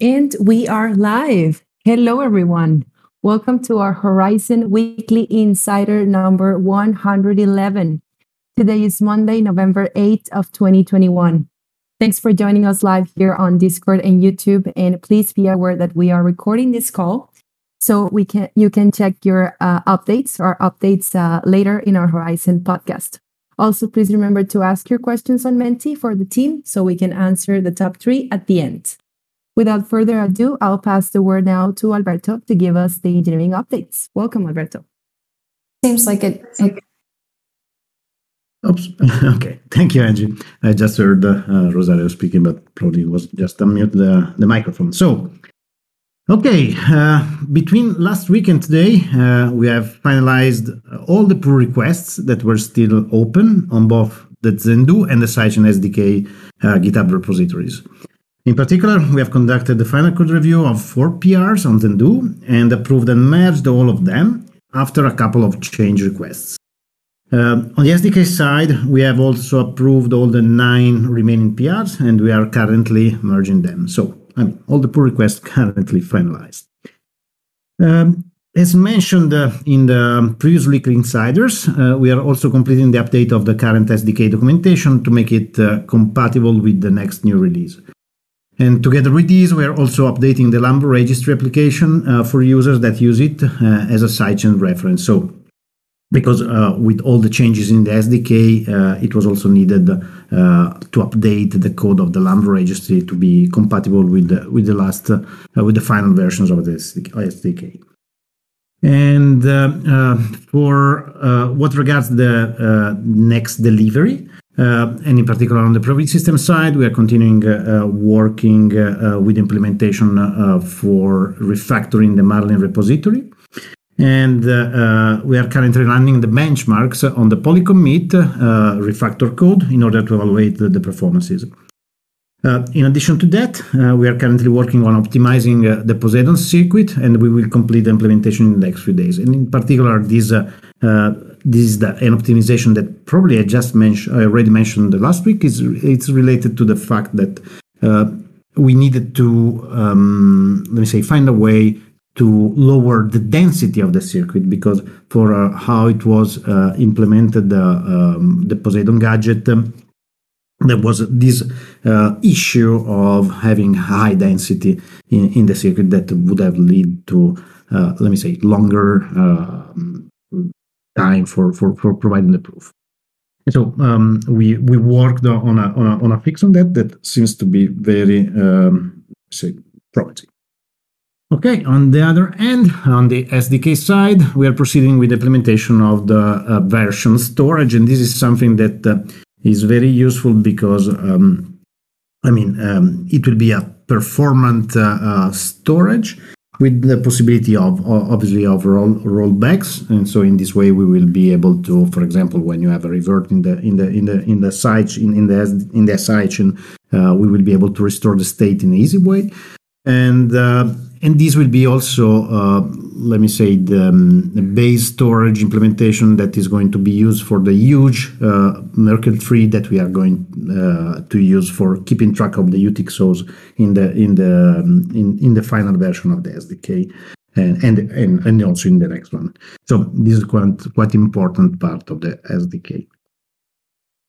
And we are live. Hello, everyone. Welcome to our Horizen Weekly Insider number 111. Today is Monday, November 8th of 2021. Thanks for joining us live here on Discord and YouTube. And please be aware that we are recording this call, so we can you can check your uh, updates or updates uh, later in our Horizen podcast. Also, please remember to ask your questions on Menti for the team, so we can answer the top three at the end. Without further ado, I'll pass the word now to Alberto to give us the engineering updates. Welcome, Alberto. Seems like it. it Oops. okay. Thank you, Angie. I just heard uh, Rosario speaking, but probably was just unmute the, the microphone. So, okay. Uh, between last week and today, uh, we have finalized all the pull requests that were still open on both the Zendoo and the Sidechain SDK uh, GitHub repositories. In particular, we have conducted the final code review of four PRs on Zendoo and approved and merged all of them after a couple of change requests. Uh, on the SDK side, we have also approved all the nine remaining PRs and we are currently merging them. So, I mean, all the pull requests currently finalized. Um, as mentioned uh, in the previous weekly insiders, uh, we are also completing the update of the current SDK documentation to make it uh, compatible with the next new release. And together with these, we are also updating the Lambo registry application uh, for users that use it uh, as a sidechain reference. So because uh, with all the changes in the SDK, uh, it was also needed uh, to update the code of the Lambo registry to be compatible with the, with the last uh, with the final versions of the SDK. And for what regards the next delivery, and in particular on the private system side, we are continuing working with implementation for refactoring the Marlin repository. And uh, uh, we are currently running the benchmarks on the polycommit uh, refactor code in order to evaluate the, the performances. Uh, in addition to that, uh, we are currently working on optimizing uh, the Poseidon circuit, and we will complete the implementation in the next few days. And in particular, this this is the, an optimization that probably I just mentioned, I already mentioned the last week. is It's related to the fact that we needed to um, let me say find a way to lower the density of the circuit because for uh, how it was uh, implemented uh, um, the Poseidon gadget um, there was this uh, issue of having high density in, in, the circuit that would have led to uh, let me say longer um, time for, for, for providing the proof. So um, we we worked on a, on a on a fix on that that seems to be very um, say promising. Okay, on the other end, on the SDK side, we are proceeding with the implementation of the uh, version storage, and this is something that uh, is very useful because, um, I mean, um, it will be a performant uh, uh storage with the possibility of obviously of roll, rollbacks, and so in this way we will be able to, for example, when you have a revert in the in the in the in the site in, in the in the sidechain, uh, we will be able to restore the state in an easy way, and uh, and this will be also, uh, let me say, the, um, base storage implementation that is going to be used for the huge uh, Merkle tree that we are going uh, to use for keeping track of the UTXOs in the in the um, in, in the final version of the SDK. And, and and and also in the next one. So this is quite quite important part of the SDK.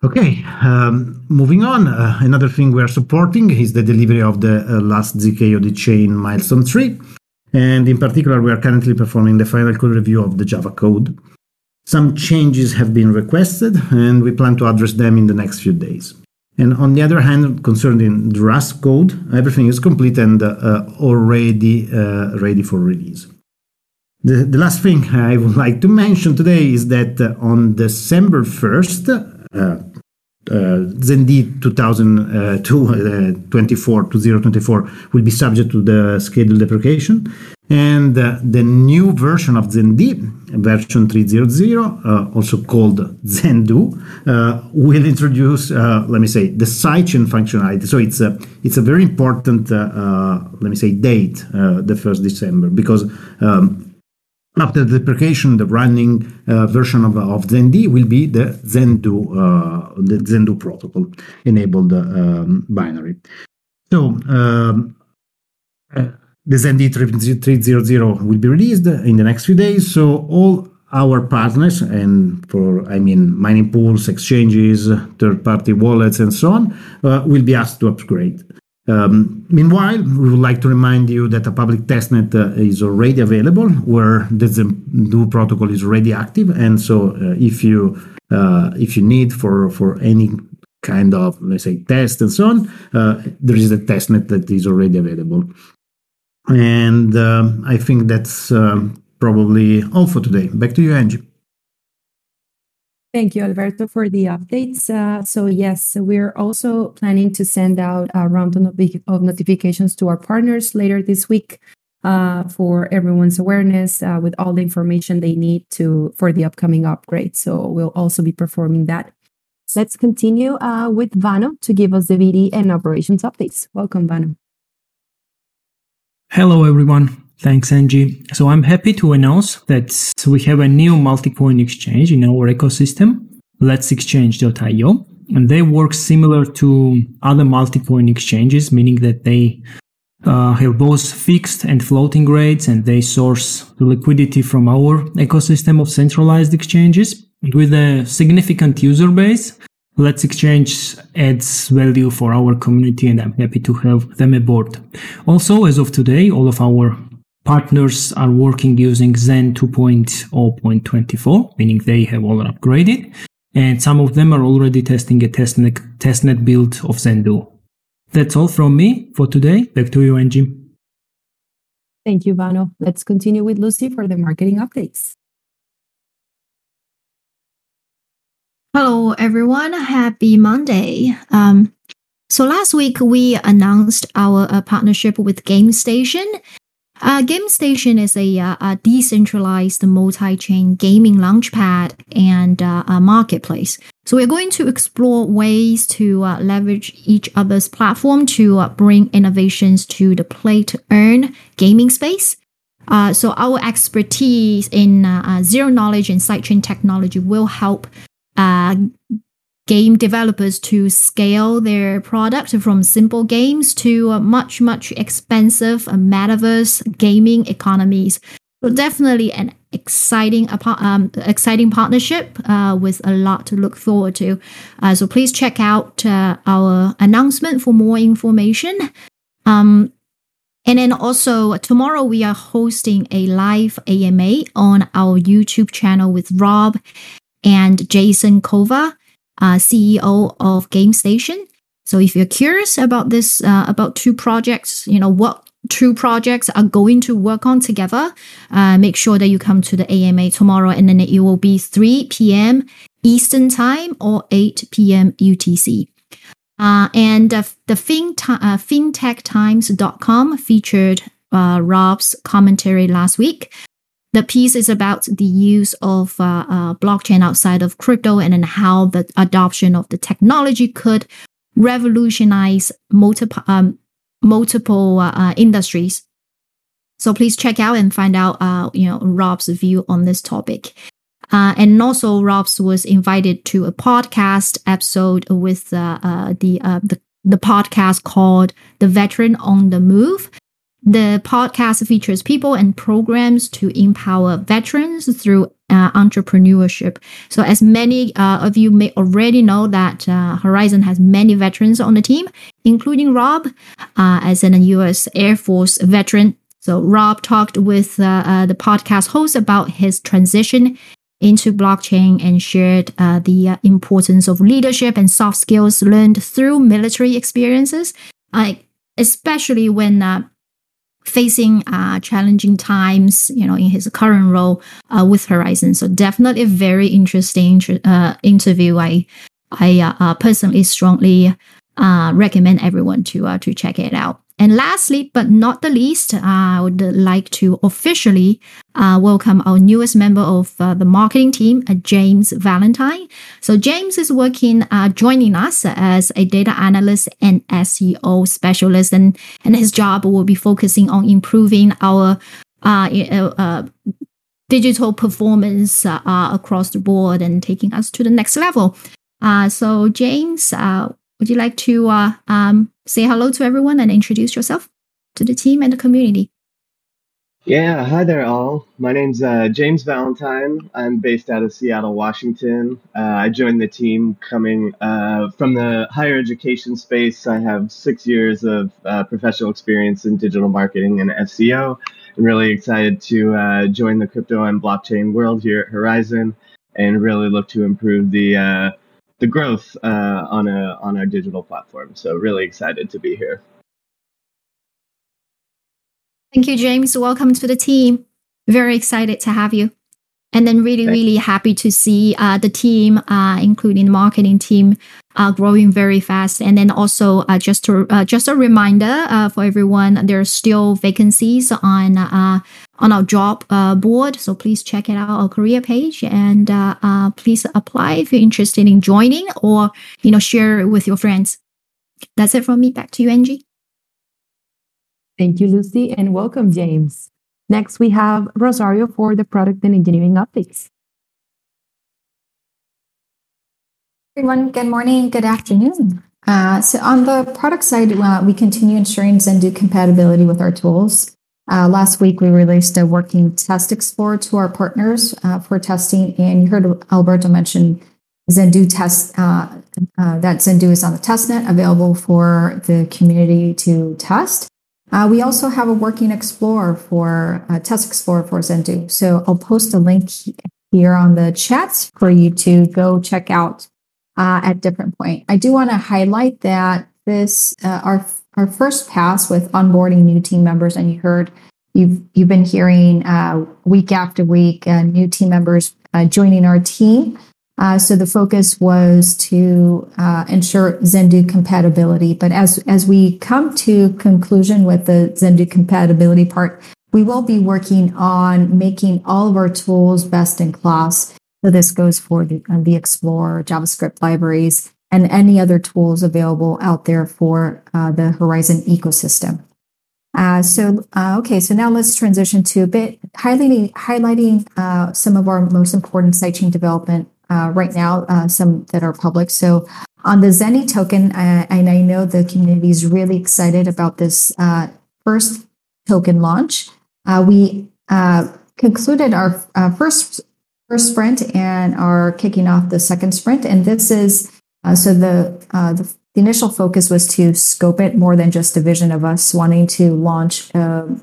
Okay, um, moving on. Uh, another thing we are supporting is the delivery of the uh, last ZK of the chain milestone 3. And in particular, we are currently performing the final code review of the Java code. Some changes have been requested, and we plan to address them in the next few days. And on the other hand, concerning the Rust code, everything is complete and uh, already uh, ready for release. The, the, last thing I would like to mention today is that uh, on December 1st, uh, uh, ZenD 2024 uh, to 024 will be subject to the schedule deprecation. And uh, the new version of ZenD, version 300, uh, also called Zendoo, uh, will introduce, let me say, the sidechain functionality. So it's a, it's a very important, let me say, date, the 1st December, because um, after the deprecation, the running uh, version of, of ZenD will be the Zendoo, uh, the Zendoo protocol enabled um, binary. So um, the ZenD 300 will be released in the next few days. So all our partners and for I mean mining pools, exchanges, third-party wallets, and so on uh, will be asked to upgrade. Um, meanwhile, we would like to remind you that a public testnet uh, is already available, where the Zendoo protocol is already active, and so uh, if you uh, if you need for for any kind of let's say test and so on, uh, there is a testnet that is already available. And um, I think that's um, probably all for today. Back to you, Angie. Thank you, Alberto, for the updates. Uh, so yes, we're also planning to send out a round of, notifications to our partners later this week uh, for everyone's awareness uh, with all the information they need to for the upcoming upgrade. So we'll also be performing that. Let's continue with Vano to give us the VD and operations updates. Welcome, Vano. Hello, everyone. Thanks, Angie. So I'm happy to announce that we have a new multi-coin exchange in our ecosystem, Let's Exchange.io, and they work similar to other multi-coin exchanges, meaning that they uh, have both fixed and floating rates, and they source the liquidity from our ecosystem of centralized exchanges with a significant user base Let's Exchange adds value for our community and I'm happy to have them aboard. Also, as of today, all of our partners are working using Zen 2.0.24, meaning they have all upgraded. And some of them are already testing a testnet, testnet build of Zendoo. That's all from me for today. Back to you, Angie. Thank you, Vano. Let's continue with Lucy for the marketing updates. Hello, everyone. Happy Monday. Um, so last week we announced our uh, partnership with GameStation. Uh, GameStation is a, uh, a decentralized multi-chain gaming launchpad and uh, a marketplace. So we're going to explore ways to uh, leverage each other's platform to uh, bring innovations to the play to earn gaming space. Uh, so our expertise in zero knowledge and sidechain technology will help game developers to scale their product from simple games to much much expensive metaverse gaming economies. So definitely an exciting um, exciting partnership uh, with a lot to look forward to. Uh, so please check out uh, our announcement for more information. Um, and then also tomorrow we are hosting a live AMA on our YouTube channel with Rob and Jason Kova, uh, CEO of GameStation. So if you're curious about this, uh, about two projects, you know, what two projects are going to work on together, uh, make sure that you come to the AMA tomorrow and then it will be 3 p.m. Eastern Time or 8 p.m. UTC. Uh, and uh, the uh, fintechtimes.com featured uh, Rob's commentary last week the piece is about the use of uh, uh, blockchain outside of crypto and then how the adoption of the technology could revolutionize multiple um, multiple uh, uh, industries. So please check out and find out, uh, you know, Rob's view on this topic. Uh, and also, Rob's was invited to a podcast episode with the the the podcast called "The Veteran on the Move." The podcast features people and programs to empower veterans through uh, entrepreneurship. So, as many uh, of you may already know, that uh, Horizen has many veterans on the team, including Rob, uh, as an U.S. Air Force veteran. So, Rob talked with uh, uh, the podcast host about his transition into blockchain and shared the importance of leadership and soft skills learned through military experiences, especially when facing uh, challenging times, you know, in his current role uh, with Horizen. So definitely a very interesting uh, interview. I I uh, uh, personally strongly uh, recommend everyone to to check it out. And lastly, but not the least, uh, I would like to officially uh, welcome our newest member of uh, the marketing team, uh, James Valentine. So James is working, uh, joining us as a data analyst and SEO specialist, and and his job will be focusing on improving our uh, digital performance across the board and taking us to the next level. so James, would you like to um, say hello to everyone and introduce yourself? to the team and the community. Yeah, hi there, all. My name's uh, James Valentine. I'm based out of Seattle, Washington. Uh, I joined the team coming uh, from the higher education space. I have six years of uh, professional experience in digital marketing and SEO. I'm really excited to uh, join the crypto and blockchain world here at Horizen and really look to improve the uh, the growth uh, on a on our digital platform. So, really excited to be here. Thank you, James. Welcome to the team. Very excited to have you. And then really, really happy to see uh, the team, uh, including the marketing team, uh, growing very fast. And then also uh, just to, uh, just a reminder uh, for everyone, there are still vacancies on on our job board. So please check it out, our career page, and please apply if you're interested in joining or you know share it with your friends. That's it from me. Back to you, Angie. Thank you, Lucy, and welcome, James. Next, we have Rosario for the product and engineering updates. Everyone, good morning, good afternoon. Uh, so on the product side, uh, we continue ensuring Zendoo compatibility with our tools. Uh, last week, we released a working test explorer to our partners for testing, and you heard Alberto mention Zendoo test that Zendoo is on the testnet, available for the community to test. Uh, we also have a working explorer for uh, Test Explorer for Zendoo. So I'll post a link here on the chat for you to go check out uh, at different point. I do want to highlight that this uh, our our first pass with onboarding new team members, and you heard you've you've been hearing uh, week after week uh, new team members joining our team. Uh, so the focus was to uh, ensure Zendoo compatibility. But as as we come to conclusion with the Zendoo compatibility part, we will be working on making all of our tools best in class. So this goes for the, uh, the Explorer, JavaScript libraries, and any other tools available out there for uh, the Horizen ecosystem. Uh, so, uh, okay, so now let's transition to a bit highlighting, highlighting uh, some of our most important sidechain development uh, right now, uh, some that are public. So on the Zenny token, uh, and I know the community is really excited about this uh, first token launch. Uh, we uh, concluded our first first sprint and are kicking off the second sprint. And this is so the, the the initial focus was to scope it more than just a vision of us wanting to launch um,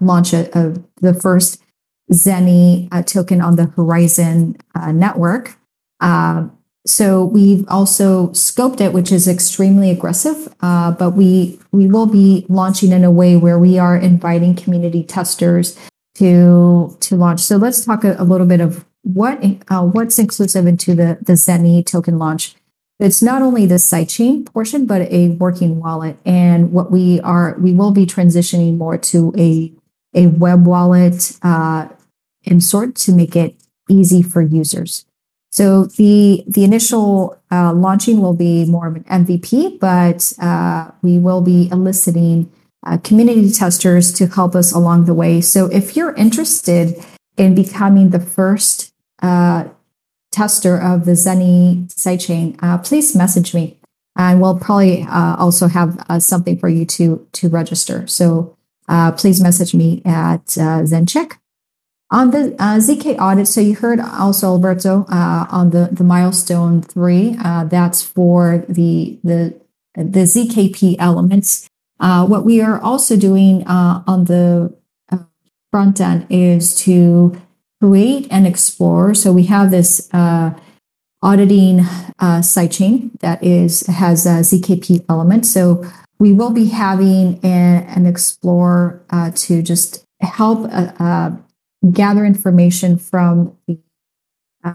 launch a, a, the first Zenny uh, token on the Horizen uh, network. Uh, so we've also scoped it, which is extremely aggressive, uh, but we we will be launching in a way where we are inviting community testers to to launch. So let's talk a, a little bit of what uh, what's inclusive into the the Zenny token launch. It's not only the sidechain portion, but a working wallet. And what we are, we will be transitioning more to a a web wallet uh, in sort to make it easy for users. So the the initial uh, launching will be more of an MVP, but uh, we will be eliciting uh, community testers to help us along the way. So if you're interested in becoming the first tester of the Zenny sidechain, please message me, and we'll probably also have something for you to to register. So please message me at Zencheck on the uh, ZK audit, so you heard also Alberto uh, on the, milestone three. Uh, that's for the ZKP elements. Uh, what we are also doing uh, on the uh, front end is to create and explore. So we have this auditing sidechain that has a ZKP element. So we will be having an, explorer to just help gather information from the, uh,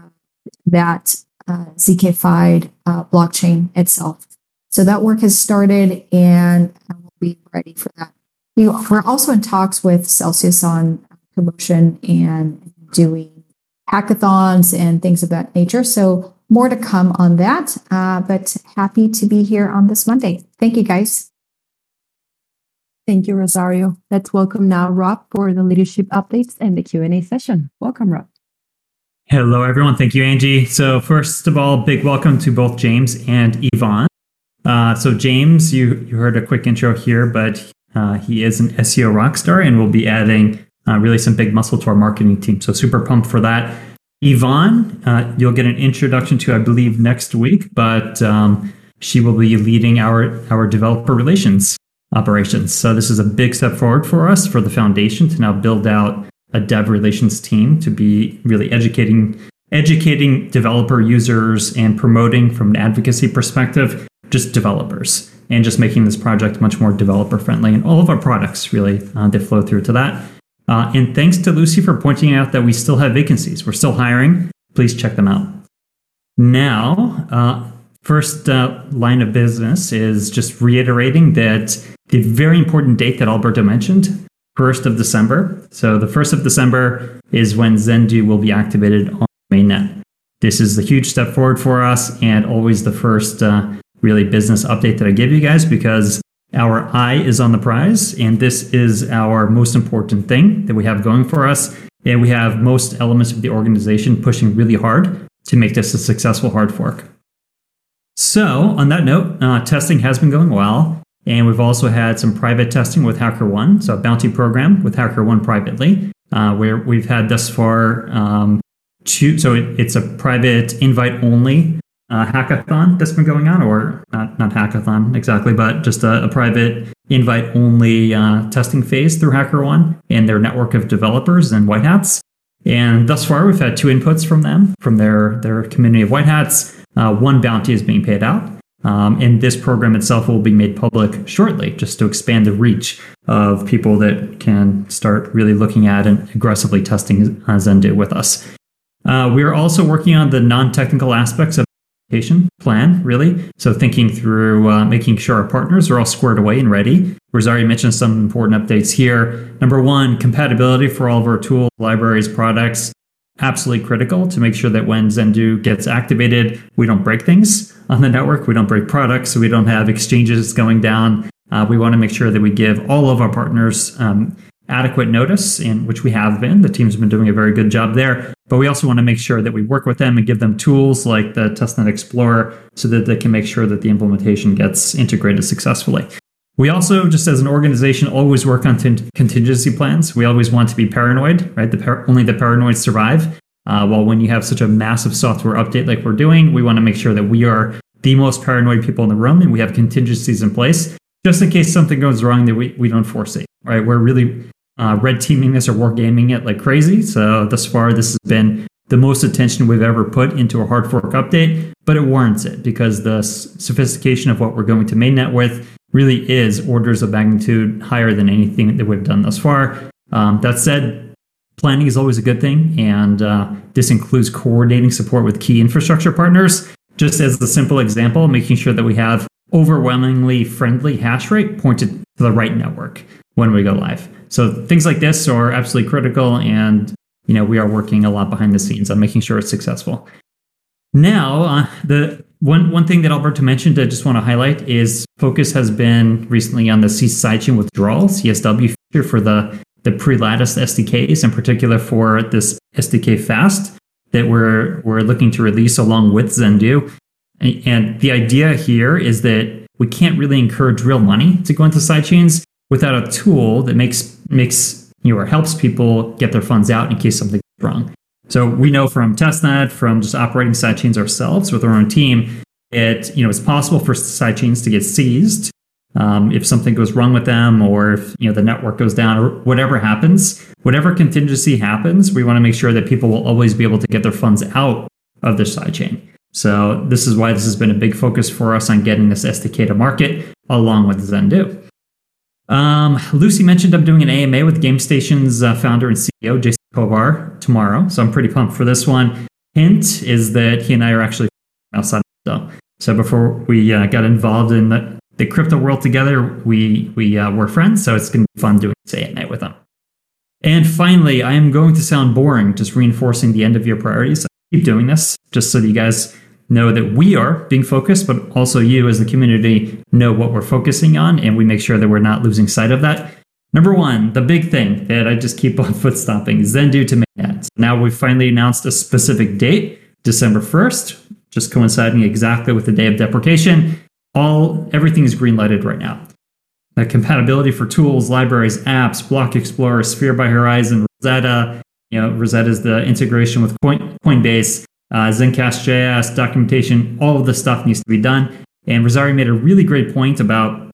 that uh, ZK uh, blockchain itself. So that work has started and we'll be ready for that. We, we're also in talks with Celsius on promotion and doing hackathons and things of that nature. So more to come on that, uh, but happy to be here on this Monday. Thank you, guys. Thank you, Rosario. Let's welcome now Rob for the leadership updates and the Q&A session. Welcome, Rob. Hello, everyone. Thank you, Angie. So first of all, big welcome to both James and Yvonne. Uh, so James, you, you heard a quick intro here, but Uh, he is an SEO rock star and will be adding uh, really some big muscle to our marketing team. So super pumped for that. Yvonne, uh, you'll get an introduction to, I believe, next week, but um, she will be leading our, our developer relations operations. So this is a big step forward for us for the foundation to now build out a dev relations team to be really educating educating developer users and promoting from an advocacy perspective just developers and just making this project much more developer friendly. And all of our products really uh, they flow through to that. Uh, and thanks to lucy for pointing out that we still have vacancies. We're still hiring. Please check them out. Now uh, first uh, line of business is just reiterating that the very important date that alberto mentioned 1st of december so the 1st of december is when Zendoo will be activated on mainnet this is a huge step forward for us and always the first uh, really business update that I give you guys because our eye is on the prize, and this is our most important thing that we have going for us. And we have most elements of the organization pushing really hard to make this a successful hard fork. So, on that note, uh, testing has been going well, and we've also had some private testing with HackerOne, so a bounty program with HackerOne privately, uh, where we've had thus far um, two. So it, it's a private invite only uh, hackathon that's been going on, or not, not hackathon exactly, but just a, a private invite only uh, testing phase through HackerOne and their network of developers and white hats. And thus far, we've had two inputs from them, from their, their community of white hats. Uh, one bounty is being paid out. Um, and this program itself will be made public shortly, just to expand the reach of people that can start really looking at and aggressively testing Zendoo with us. Uh, we are also working on the non technical aspects of the application plan, really. So thinking through uh, making sure our partners are all squared away and ready. Rosario mentioned some important updates here. Number one, compatibility for all of our tools, libraries, products. Absolutely critical to make sure that when Zendoo gets activated, we don't break things on the network. We don't break products. We don't have exchanges going down. Uh, we want to make sure that we give all of our partners um, adequate notice, in which we have been. The team's been doing a very good job there. But we also want to make sure that we work with them and give them tools like the Testnet Explorer so that they can make sure that the implementation gets integrated successfully. We also, just as an organization, always work on t- contingency plans. We always want to be paranoid, right? The par- only the paranoid survive. Uh, well, when you have such a massive software update like we're doing, we want to make sure that we are the most paranoid people in the room and we have contingencies in place just in case something goes wrong that we, we don't foresee, right? We're really uh, red teaming this or war gaming it like crazy. So thus far, this has been the most attention we've ever put into a hard fork update, but it warrants it because the sophistication of what we're going to mainnet with really is orders of magnitude higher than anything that we've done thus far. Um, that said, planning is always a good thing, and uh, this includes coordinating support with key infrastructure partners. Just as a simple example, making sure that we have overwhelmingly friendly hash rate pointed to the right network when we go live. So things like this are absolutely critical, and you know we are working a lot behind the scenes on making sure it's successful. Now, uh, the one one thing that Alberto mentioned, I just want to highlight is focus has been recently on the ceased sidechain withdrawal CSW feature for the the pre-Latus SDKs, in particular for this SDK fast that we're we're looking to release along with Zendoo. And the idea here is that we can't really encourage real money to go into sidechains without a tool that makes makes you know or helps people get their funds out in case something wrong. So we know from testnet, from just operating sidechains ourselves with our own team, it you know it's possible for sidechains to get seized um, if something goes wrong with them, or if you know the network goes down, or whatever happens, whatever contingency happens, we want to make sure that people will always be able to get their funds out of the sidechain. So this is why this has been a big focus for us on getting this SDK to market along with Zendoo. Um, Lucy mentioned I'm doing an AMA with GameStation's uh, founder and CEO, Jason Kovar, tomorrow. So I'm pretty pumped for this one. Hint is that he and I are actually outside of So before we uh, got involved in the, the, crypto world together, we, we uh, were friends. So it's to be fun doing this night with him. And finally, I am going to sound boring, just reinforcing the end of your priorities. I keep doing this just so that you guys know that we are being focused, but also you as the community know what we're focusing on, and we make sure that we're not losing sight of that. Number one, the big thing that I just keep on foot stomping is Zendoo to mainnet. Now we've finally announced a specific date, December 1st, just coinciding exactly with the day of deprecation. All everything is green lighted right now. The compatibility for tools, libraries, apps, Block Explorer, Sphere by Horizen, Rosetta. You know, Rosetta is the integration with Coin, Coinbase, uh, Zencast JS, documentation. All of this stuff needs to be done. And Rosario made a really great point about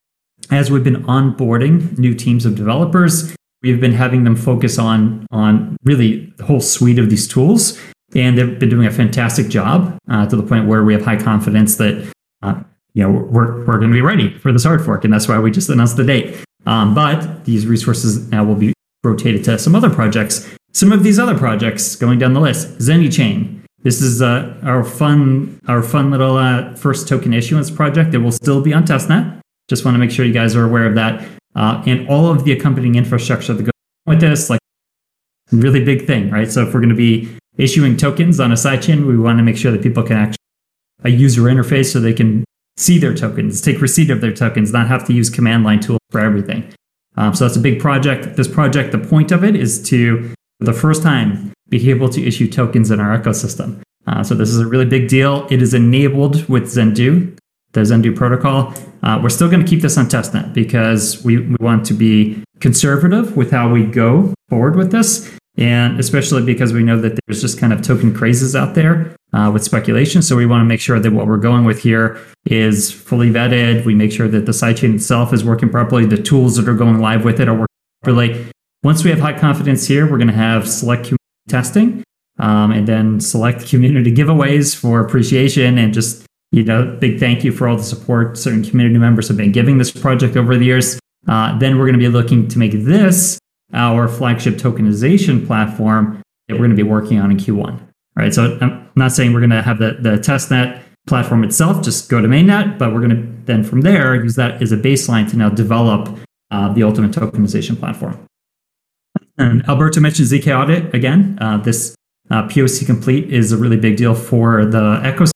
as we've been onboarding new teams of developers, we've been having them focus on on really the whole suite of these tools, and they've been doing a fantastic job uh, to the point where we have high confidence that uh, you know we're we're going to be ready for this hard fork, and that's why we just announced the date. Um, but these resources now will be rotated to some other projects. Some of these other projects going down the list: ZendyChain. This is uh, our fun, our fun little uh, first token issuance project. that will still be on testnet. Just want to make sure you guys are aware of that, uh, and all of the accompanying infrastructure that goes with this. Like, really big thing, right? So if we're going to be issuing tokens on a sidechain, we want to make sure that people can actually a user interface so they can see their tokens, take receipt of their tokens, not have to use command line tools for everything. Um, so that's a big project. This project, the point of it is to, for the first time, be able to issue tokens in our ecosystem. Uh, so this is a really big deal. It is enabled with Zendoo, the Zendoo protocol. Uh, we're still going to keep this on testnet because we, we want to be conservative with how we go forward with this. And especially because we know that there's just kind of token crazes out there uh, with speculation. So we want to make sure that what we're going with here is fully vetted. We make sure that the sidechain itself is working properly. The tools that are going live with it are working properly. Once we have high confidence here, we're going to have select community testing um, and then select community giveaways for appreciation and just, you know, big thank you for all the support certain community members have been giving this project over the years. Uh, then we're going to be looking to make this our flagship tokenization platform that we're going to be working on in Q1. All right. So I'm not saying we're going to have the, the testnet platform itself just go to mainnet, but we're going to then from there use that as a baseline to now develop uh, the ultimate tokenization platform. And Alberto mentioned ZK Audit again. Uh, this uh, POC complete is a really big deal for the ecosystem.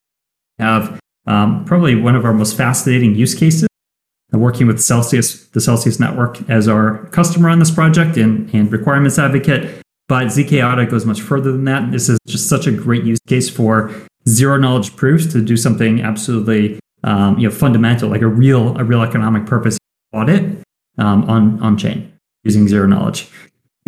We have um, probably one of our most fascinating use cases working with Celsius, the Celsius network, as our customer on this project and, and requirements advocate. But ZK Audit goes much further than that. This is just such a great use case for zero knowledge proofs to do something absolutely um, you know fundamental, like a real a real economic purpose audit um, on on chain using zero knowledge.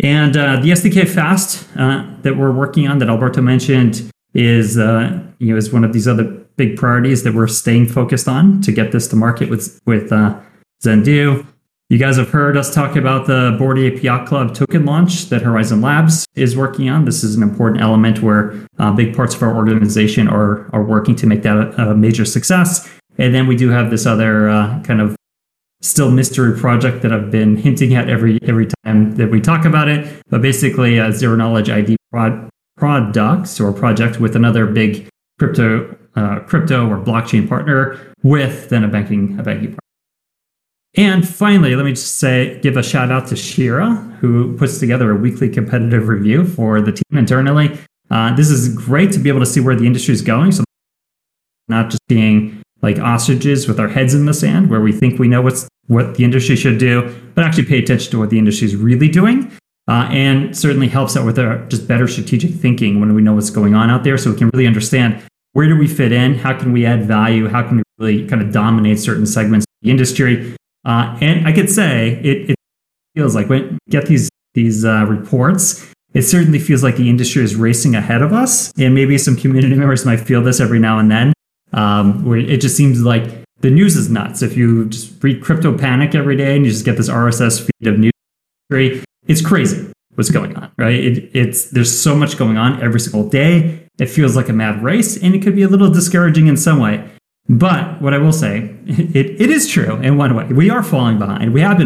And uh, the SDK Fast uh, that we're working on, that Alberto mentioned, is uh, you know is one of these other big priorities that we're staying focused on to get this to market with with uh, Zendoo. You guys have heard us talk about the Ape Yacht Club token launch that Horizen Labs is working on. This is an important element where uh, big parts of our organization are are working to make that a, a major success. And then we do have this other uh, kind of still mystery project that I've been hinting at every every time that we talk about it. But basically, a zero knowledge ID prod, products or project with another big crypto uh, crypto or blockchain partner with than a banking a banking partner. And finally, let me just say, give a shout out to Shira, who puts together a weekly competitive review for the team internally. Uh, this is great to be able to see where the industry is going. So, not just being like ostriches with our heads in the sand, where we think we know what's what the industry should do, but actually pay attention to what the industry is really doing. Uh, and certainly helps out with our just better strategic thinking when we know what's going on out there, so we can really understand where do we fit in, how can we add value, how can we really kind of dominate certain segments of the industry. Uh, and I could say it, it, feels like when get these these uh, reports, it certainly feels like the industry is racing ahead of us. And maybe some community members might feel this every now and then, um, where it just seems like the news is nuts. If you just read Crypto Panic every day and you just get this RSS feed of news, it's crazy what's going on, right? It, it's there's so much going on every single day. It feels like a mad race, and it could be a little discouraging in some way. But what I will say, it, it is true in one way. We are falling behind. We have been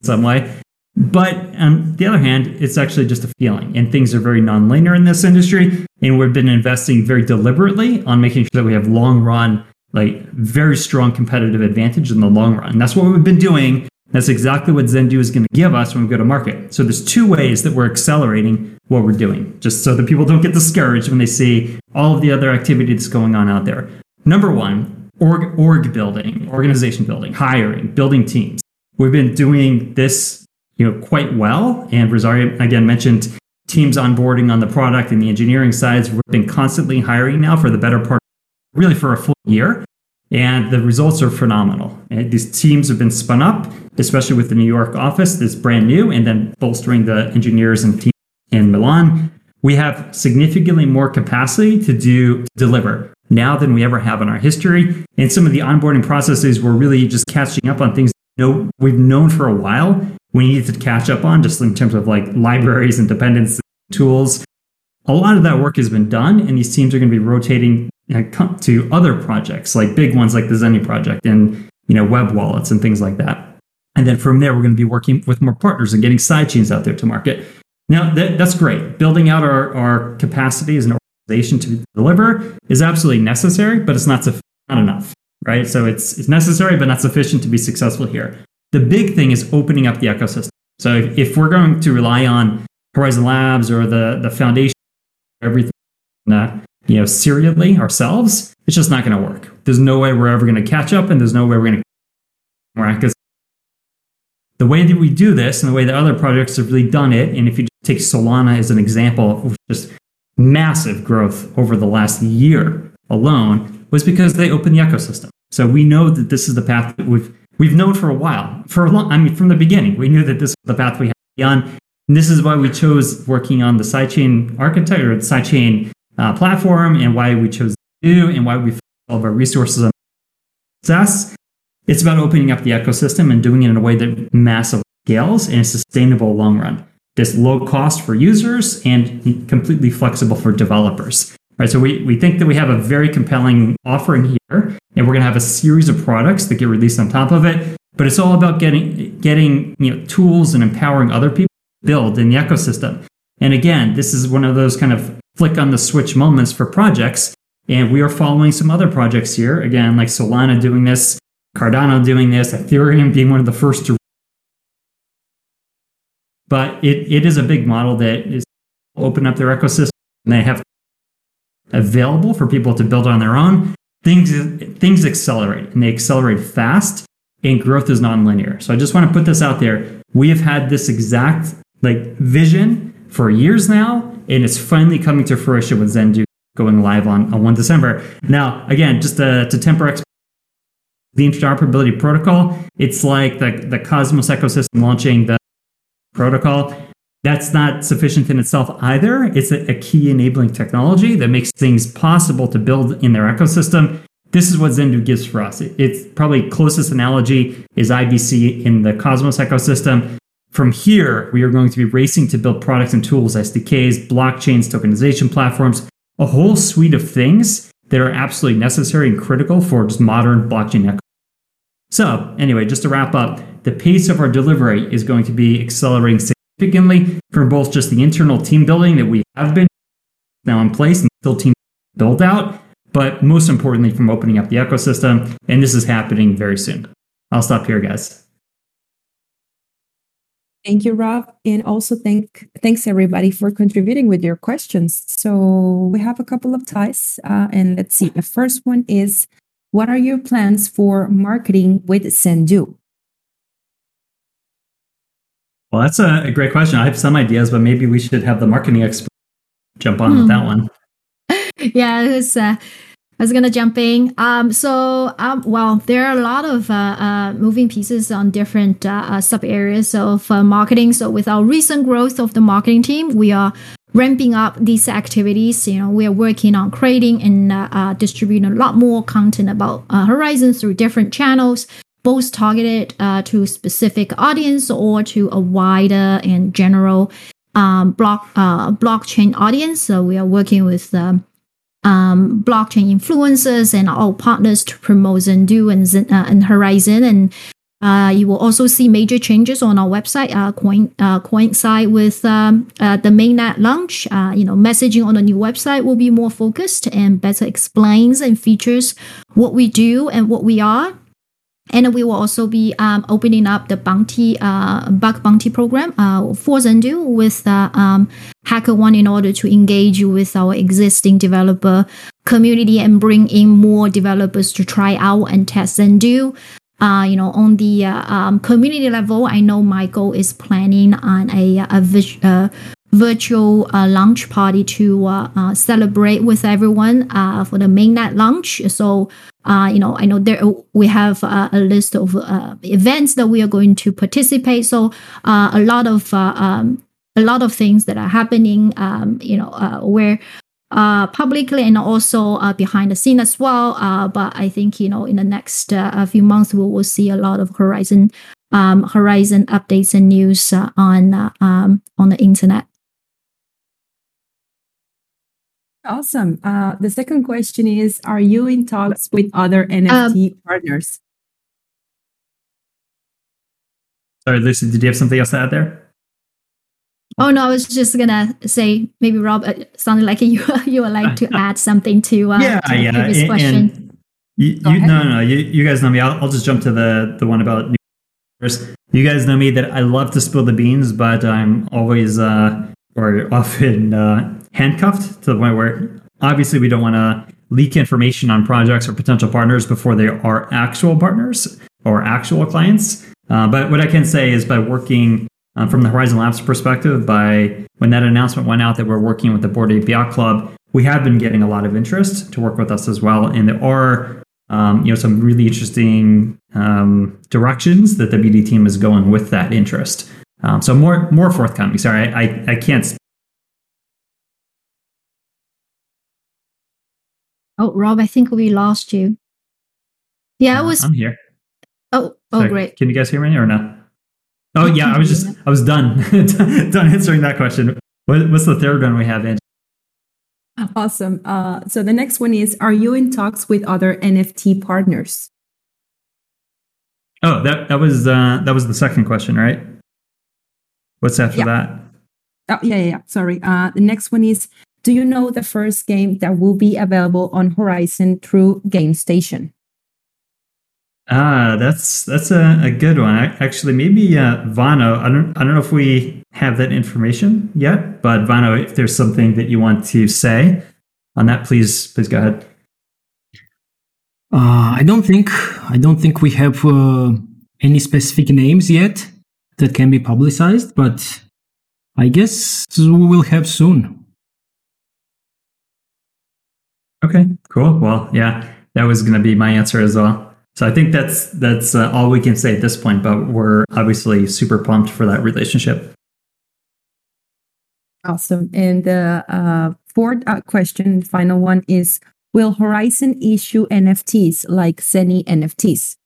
in some way. But on the other hand, it's actually just a feeling, and things are very nonlinear in this industry. And we've been investing very deliberately on making sure that we have long run like very strong competitive advantage in the long run. And that's what we've been doing. That's exactly what Zendoo is going to give us when we go to market. So there's two ways that we're accelerating what we're doing, just so that people don't get discouraged when they see all of the other activity that's going on out there. Number one, org, org building, organization building, hiring, building teams. We've been doing this, you know, quite well. And Rosario again mentioned teams onboarding on the product and the engineering sides. We've been constantly hiring now for the better part really for a full year. and the results are phenomenal. And these teams have been spun up, especially with the New York office that's brand new, and then bolstering the engineers and teams in Milan. We have significantly more capacity to do to deliver now than we ever have in our history. And some of the onboarding processes we're really just catching up on things we've known for a while we needed to catch up on just in terms of like libraries and dependence tools. A lot of that work has been done, and these teams are going to be rotating uh, to other projects, like big ones like the Zenny project and you know web wallets and things like that. And then from there, we're going to be working with more partners and getting sidechains out there to market. Now, that, that's great. Building out our, our capacity as an organization to deliver is absolutely necessary, but it's not, not enough, right? So it's, it's necessary, but not sufficient to be successful here. The big thing is opening up the ecosystem. So if, if we're going to rely on Horizen Labs or the, the foundation, everything, uh, you know, serially ourselves, it's just not going to work. There's no way we're ever going to catch up, and there's no way we're going to miraculous. The way that we do this, and the way that other projects have really done it, and if you take Solana as an example of just massive growth over the last year alone, was because they opened the ecosystem. So we know that this is the path that we've we've known for a while, for a long. I mean, from the beginning, we knew that this was the path we had to be on. And this is why we chose working on the sidechain architecture, or the sidechain uh, platform and why we chose to do and why we all of our resources on success. It's about opening up the ecosystem and doing it in a way that massively scales and is sustainable long run. This low cost for users and completely flexible for developers. Right, so we, we think that we have a very compelling offering here, and we're going to have a series of products that get released on top of it. But it's all about getting getting you know tools and empowering other people to build in the ecosystem. And again, this is one of those kind of flick on the switch moments for projects. And we are following some other projects here, again, like Solana doing this, Cardano doing this, Ethereum being one of the first to. But it, it is a big model that is open up their ecosystem and they have available for people to build on their own. Things, things accelerate and they accelerate fast and growth is nonlinear. So I just want to put this out there. We have had this exact like vision for years now and it's finally coming to fruition with Zendoo going live on, on 1 December. Now, again, just to, to temper expectations, the interoperability protocol, it's like the, the Cosmos ecosystem launching the protocol. That's not sufficient in itself either. It's a, a key enabling technology that makes things possible to build in their ecosystem. This is what Zendoo gives for us. It, it's probably closest analogy is IBC in the Cosmos ecosystem. From here, we are going to be racing to build products and tools, SDKs, blockchains, tokenization platforms, a whole suite of things that are absolutely necessary and critical for just modern blockchain. So, anyway, just to wrap up, the pace of our delivery is going to be accelerating significantly from both just the internal team building that we have been now in place and still team build out, but most importantly, from opening up the ecosystem. And this is happening very soon. I'll stop here, guys. Thank you, Rob, and also thank thanks everybody for contributing with your questions. So we have a couple of ties, uh, and let's see. The first one is, what are your plans for marketing with Zendoo? Well, that's a, a, great question. I have some ideas, but maybe we should have the marketing expert jump on hmm. with that one. yeah, it was. Uh, I was gonna jump in. Um, so, um, well, there are a lot of uh, uh, moving pieces on different uh, uh sub areas of uh, marketing. So, with our recent growth of the marketing team, we are ramping up these activities. You know, we are working on creating and uh, distributing a lot more content about Horizen's through different channels, both targeted to specific audience or to a wider and general um, block blockchain audience. So, we are working with um, um, blockchain influencers and all partners to promote Zendoo and, uh, and Horizen. And uh, you will also see major changes on our website, uh, coin, uh, coincide with um, uh, the mainnet launch. Uh, you know, messaging on the new website will be more focused and better explains and features what we do and what we are. And we will also be um, opening up the bounty uh, bug bounty program uh, for Zendoo with uh, um, HackerOne in order to engage with our existing developer community and bring in more developers to try out and test Zendoo. Uh, you know, on the uh, um, community level, I know Michael is planning on a, a, uh, virtual uh, launch party to uh, uh, celebrate with everyone uh, for the mainnet launch. So uh, you know, I know there we have uh, a list of uh, events that we are going to participate. So uh, a lot of uh, um, a lot of things that are happening, um, you know, uh, where uh, publicly and also uh, behind the scene as well. Uh, but I think you know in the next few months we will see a lot of Horizen um, Horizen updates and news on um, on the internet. Awesome. Uh, the second question is Are you in talks with other NFT Um, partners? Sorry, Lucy, did you have something else to add there? Oh no, I was just gonna say maybe Rob uh, sounded like you you would like to add something to uh, yeah, to yeah. previous and- question. and you, you, no, no, no. You, you guys know me. I'll, I'll just jump to the the one about new users. You guys know me that I love to spill the beans, but I'm always uh, or often uh, handcuffed to the point where obviously we don't want to leak information on projects or potential partners before they are actual partners or actual clients. Uh, but what I can say is by working um, from the Horizen Labs perspective, by when that announcement went out that we're working with the Board API Club, we have been getting a lot of interest to work with us as well. And there are um, you know some really interesting um, directions that the BD team is going with that interest. Um, so more more forthcoming. Sorry, I, I, I can't. Oh, Rob, I think we lost you. Yeah, I uh, was. I'm here. Oh, oh, Sorry, great. Can you guys hear me or no? Oh yeah, I was just I was done done answering that question. What, what's the third one we have, Angie? Awesome. Uh, so the next one is Are you in talks with other NFT partners? Oh, that that was uh, that was the second question, right? What's after Yeah. that? Oh, yeah, yeah, yeah. Sorry. Uh, the next one is Do you know the first game that will be available on Horizen through GameStation? Ah, that's that's a, a good one. I, actually, maybe uh, Vano. I don't I don't know if we have that information yet, but Vano, if there's something that you want to say on that, please please go ahead. Uh, I don't think I don't think we have uh, any specific names yet that can be publicized, but I guess we will have soon. Okay, cool. Well, yeah, that was going to be my answer as well. So I think that's that's uh, all we can say at this point. But we're obviously super pumped for that relationship. Awesome. And the uh, fourth uh, question, final one is Will Horizen issue NFTs like Zenny NFTs?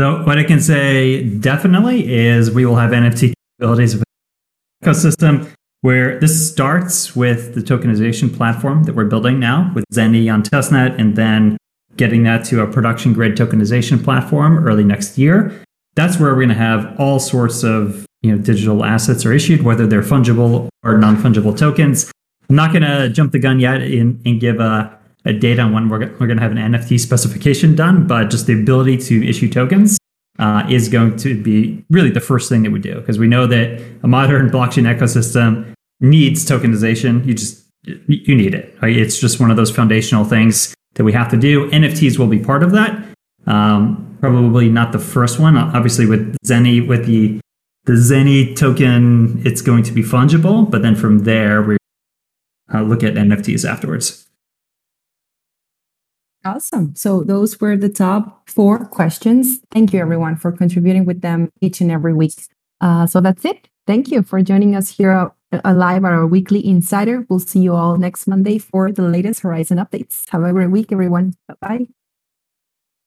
So what I can say definitely is we will have NFT capabilities with the ecosystem where this starts with the tokenization platform that we're building now with Zenny on testnet and then getting that to a production grade tokenization platform early next year. That's where we're going to have all sorts of you know digital assets are issued, whether they're fungible or non-fungible tokens. I'm not going to jump the gun yet and, and give a, a date on when we're, we're going to have an NFT specification done, but just the ability to issue tokens uh, is going to be really the first thing that we do because we know that a modern blockchain ecosystem needs tokenization. You just you need it. Right? It's just one of those foundational things that we have to do. NFTs will be part of that. Um, probably not the first one. Obviously, with Zenny, with the the Zenny token, it's going to be fungible. But then from there, we uh, look at NFTs afterwards. Awesome. So those were the top four questions. Thank you, everyone, for contributing with them each and every week. Uh, so that's it. Thank you for joining us here uh, live at our weekly insider. We'll see you all next Monday for the latest Horizen updates. Have a great week, everyone. Bye bye.